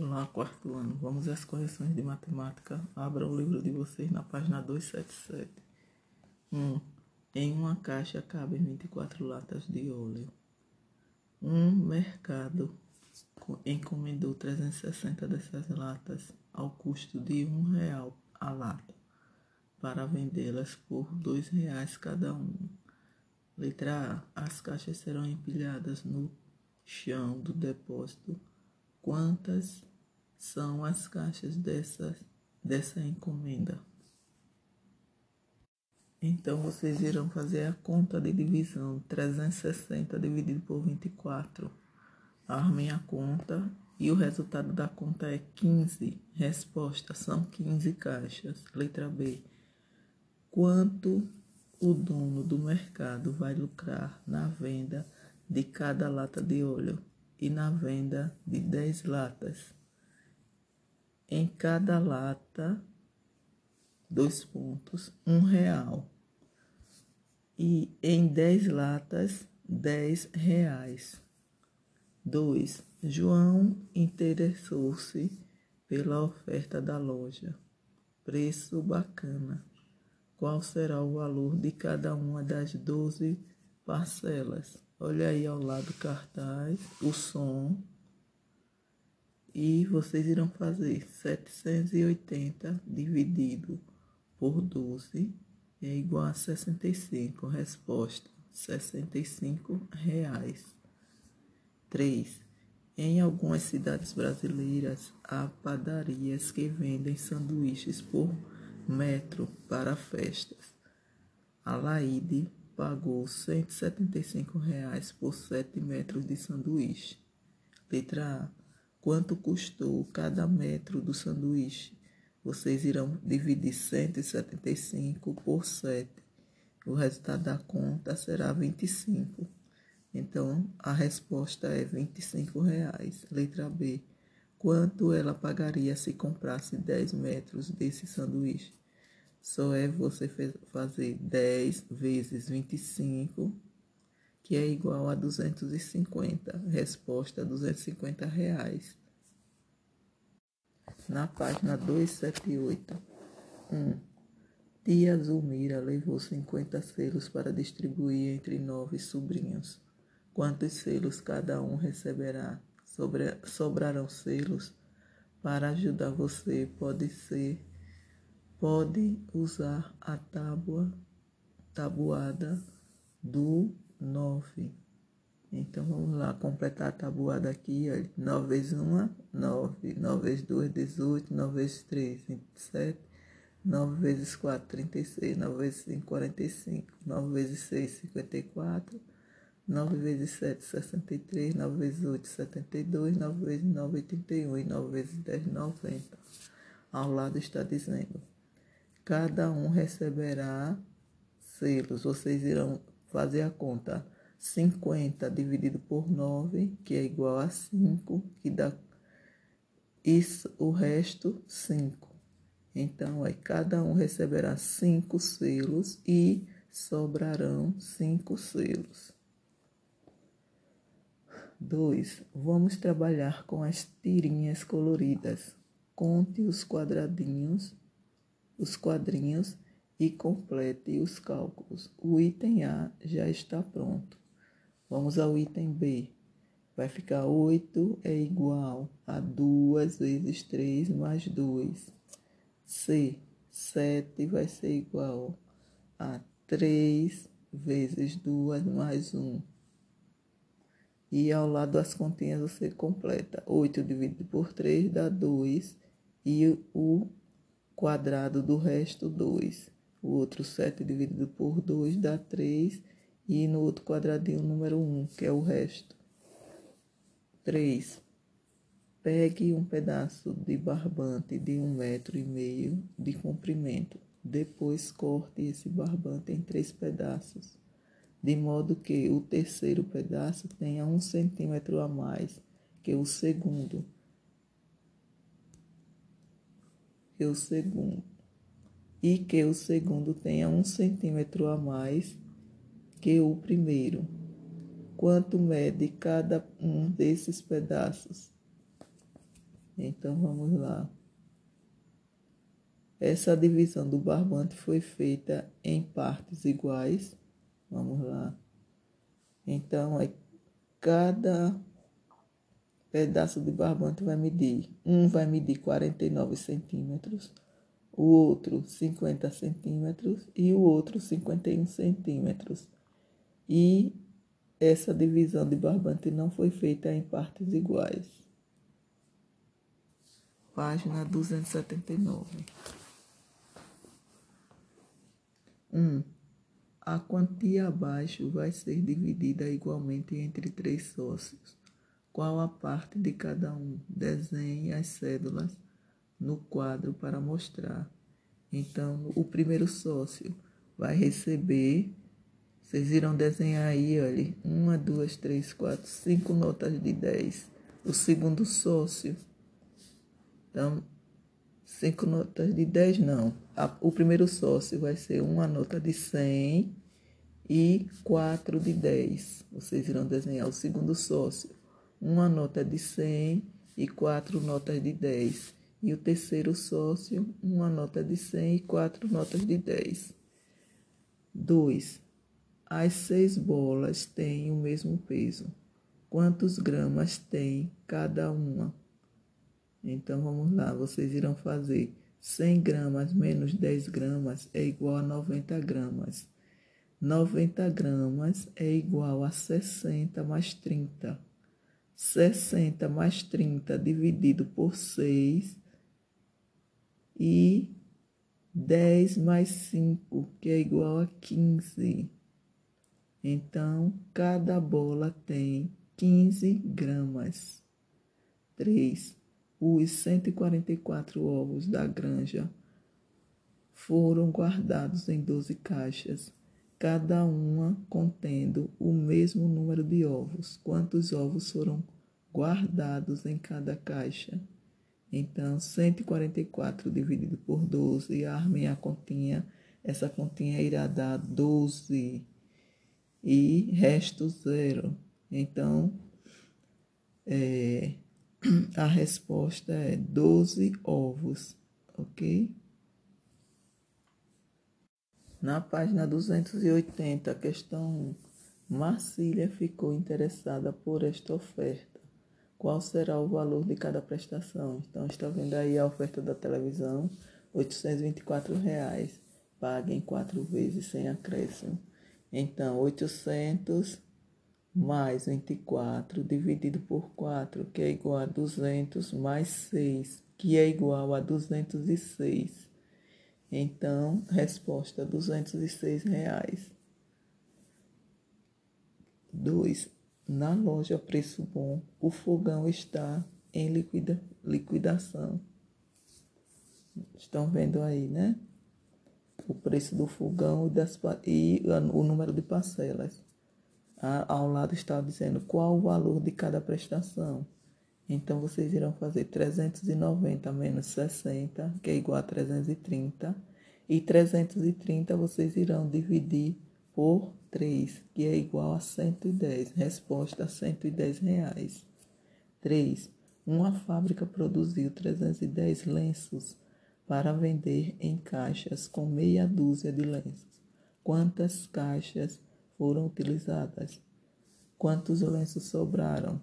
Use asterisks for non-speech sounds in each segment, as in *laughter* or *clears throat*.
Olá, quarto ano. Vamos às correções de matemática. Abra o livro de vocês na página 277. 1. Um, em uma caixa cabem 24 latas de óleo. Um mercado encomendou 360 dessas latas ao custo de um real a lata para vendê-las por dois reais cada uma. Letra A. As caixas serão empilhadas no chão do depósito. Quantas são as caixas dessa, dessa encomenda. Então vocês irão fazer a conta de divisão 360 dividido por 24. Armem a conta e o resultado da conta é 15. Resposta são 15 caixas. Letra B. Quanto o dono do mercado vai lucrar na venda de cada lata de óleo e na venda de 10 latas? Em cada lata, dois pontos, um real. E em dez latas, dez reais. Dois, João interessou-se pela oferta da loja. Preço bacana. Qual será o valor de cada uma das doze parcelas? Olha aí ao lado cartaz, o som e vocês irão fazer 780 dividido por 12 é igual a 65. Resposta: 65 reais. 3. Em algumas cidades brasileiras há padarias que vendem sanduíches por metro para festas. A Laide pagou 175 reais por 7 metros de sanduíche. Letra A quanto custou cada metro do sanduíche. Vocês irão dividir 175 por 7. O resultado da conta será 25. Então, a resposta é 25 reais. Letra B. Quanto ela pagaria se comprasse 10 metros desse sanduíche? Só é você fazer 10 vezes 25, que é igual a 250. Resposta, 250 reais na página 278. 1. Um, tia Zulmira levou 50 selos para distribuir entre nove sobrinhos. Quantos selos cada um receberá? Sobre, sobrarão selos para ajudar você. Pode ser, pode usar a tábua, tabuada do 9. Então vamos lá, completar a tabuada aqui, olha. 9 vezes 1, 9. 9 vezes 2, 18. 9 vezes 3, 27. 9 vezes 4, 36. 9 vezes 5, 45. 9 vezes 6, 54. 9 vezes 7, 63. 9 vezes 8, 72. 9 vezes 9, 81. E 9 vezes 10, 90. Ao lado está dizendo: cada um receberá selos. Vocês irão fazer a conta. 50 dividido por 9, que é igual a 5, que dá isso, o resto 5. Então, aí cada um receberá 5 selos e sobrarão 5 selos. 2. Vamos trabalhar com as tirinhas coloridas. Conte os quadradinhos, os quadrinhos e complete os cálculos. O item A já está pronto. Vamos ao item B. Vai ficar 8 é igual a 2 vezes 3 mais 2. C. 7 vai ser igual a 3 vezes 2 mais 1. E ao lado das continhas você completa. 8 dividido por 3 dá 2. E o quadrado do resto, 2. O outro 7 dividido por 2 dá 3 e no outro quadradinho número 1, que é o resto. 3. Pegue um pedaço de barbante de um metro e meio de comprimento. Depois corte esse barbante em três pedaços, de modo que o terceiro pedaço tenha um centímetro a mais que o segundo. Que o segundo. E que o segundo tenha um centímetro a mais que o primeiro. Quanto mede cada um desses pedaços? Então vamos lá. Essa divisão do barbante foi feita em partes iguais. Vamos lá. Então, é cada pedaço de barbante vai medir. Um vai medir 49 centímetros, o outro 50 centímetros e o outro 51 centímetros. E essa divisão de barbante não foi feita em partes iguais. Página 279. 1. Um, a quantia abaixo vai ser dividida igualmente entre três sócios. Qual a parte de cada um? Desenhe as cédulas no quadro para mostrar. Então, o primeiro sócio vai receber. Vocês irão desenhar aí, olha, uma, duas, três, quatro, cinco notas de 10. O segundo sócio então, cinco notas de 10 não. o primeiro sócio vai ser uma nota de 100 e quatro de 10. Vocês irão desenhar o segundo sócio. Uma nota de 100 e quatro notas de 10. E o terceiro sócio, uma nota de 100 e quatro notas de 10. 2. As seis bolas têm o mesmo peso. Quantos gramas tem cada uma? Então vamos lá, vocês irão fazer 100 gramas menos 10 gramas é igual a 90 gramas. 90 gramas é igual a 60 mais 30. 60 mais 30 dividido por 6 e 10 mais 5, que é igual a 15. Então, cada bola tem 15 gramas. 3 os 144 ovos da granja foram guardados em 12 caixas, cada uma contendo o mesmo número de ovos. Quantos ovos foram guardados em cada caixa? Então, 144 dividido por 12, armem a continha. Essa continha irá dar 12 e resto zero. Então, é, *clears throat* a resposta é 12 ovos, ok? Na página 280, questão 1. Marcília ficou interessada por esta oferta. Qual será o valor de cada prestação? Então, está vendo aí a oferta da televisão, 824 reais. Pague em quatro vezes sem acréscimo. Então, 800 mais 24 dividido por 4, que é igual a 200, mais 6, que é igual a 206. Então, resposta: 206 reais. 2. Na loja Preço Bom, o fogão está em liquida, liquidação. Estão vendo aí, né? O preço do fogão e, das, e o número de parcelas ao lado está dizendo qual o valor de cada prestação. Então, vocês irão fazer 390 menos 60, que é igual a 330. E 330 vocês irão dividir por 3, que é igual a 110. Resposta, 110 reais. 3. Uma fábrica produziu 310 lenços para vender em caixas com meia dúzia de lenços. Quantas caixas foram utilizadas. Quantos lenços sobraram?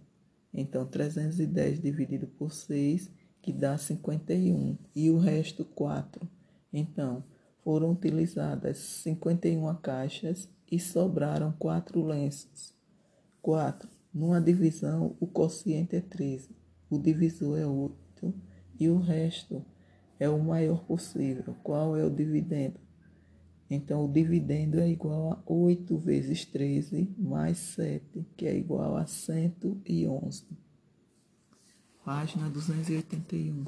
Então, 310 dividido por 6, que dá 51. E o resto, 4. Então, foram utilizadas 51 caixas e sobraram 4 lenços. 4. Numa divisão, o quociente é 13, o divisor é 8 e o resto é o maior possível. Qual é o dividendo? Então, o dividendo é igual a 8 vezes 13 mais 7, que é igual a 111. Página 281.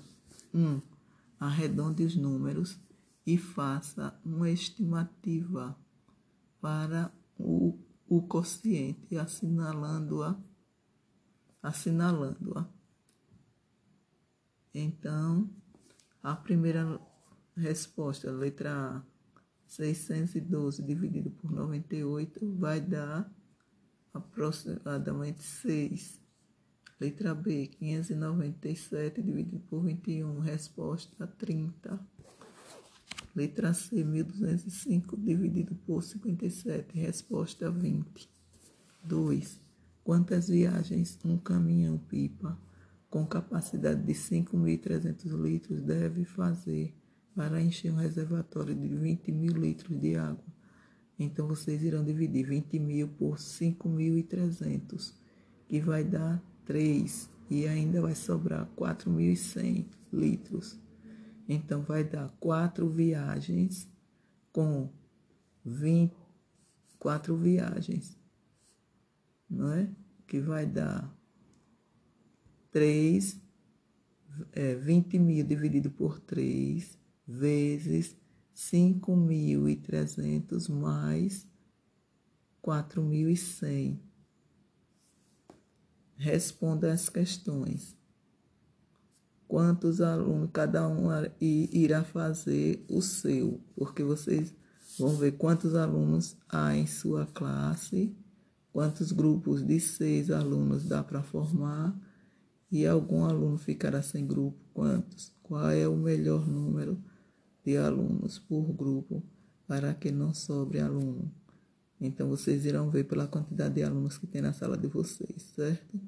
1. Arredonde os números e faça uma estimativa para o, o quociente, assinalando-a. Assinalando-a. Então, a primeira resposta, letra A 612 dividido por 98 vai dar aproximadamente 6. Letra B, 597 dividido por 21, resposta 30. Letra C, 1205 dividido por 57, resposta 20. 2. Quantas viagens um caminhão-pipa com capacidade de 5.300 litros deve fazer para encher um reservatório de 20 mil litros de água? Então, vocês irão dividir 20 mil por 5.300, que vai dar 3, e ainda vai sobrar 4.100 litros. Então, vai dar 4 viagens com 20, 4 viagens, não é? Que vai dar 3, é, 20 mil dividido por 3, vezes 5.300 mais 4.100. Responda as questões. Quantos alunos cada um irá fazer o seu? Porque vocês vão ver quantos alunos há em sua classe, quantos grupos de seis alunos dá para formar e algum aluno ficará sem grupo. Quantos? Qual é o melhor número? de alunos por grupo para que não sobre aluno. Então, vocês irão ver pela quantidade de alunos que tem na sala de vocês, certo?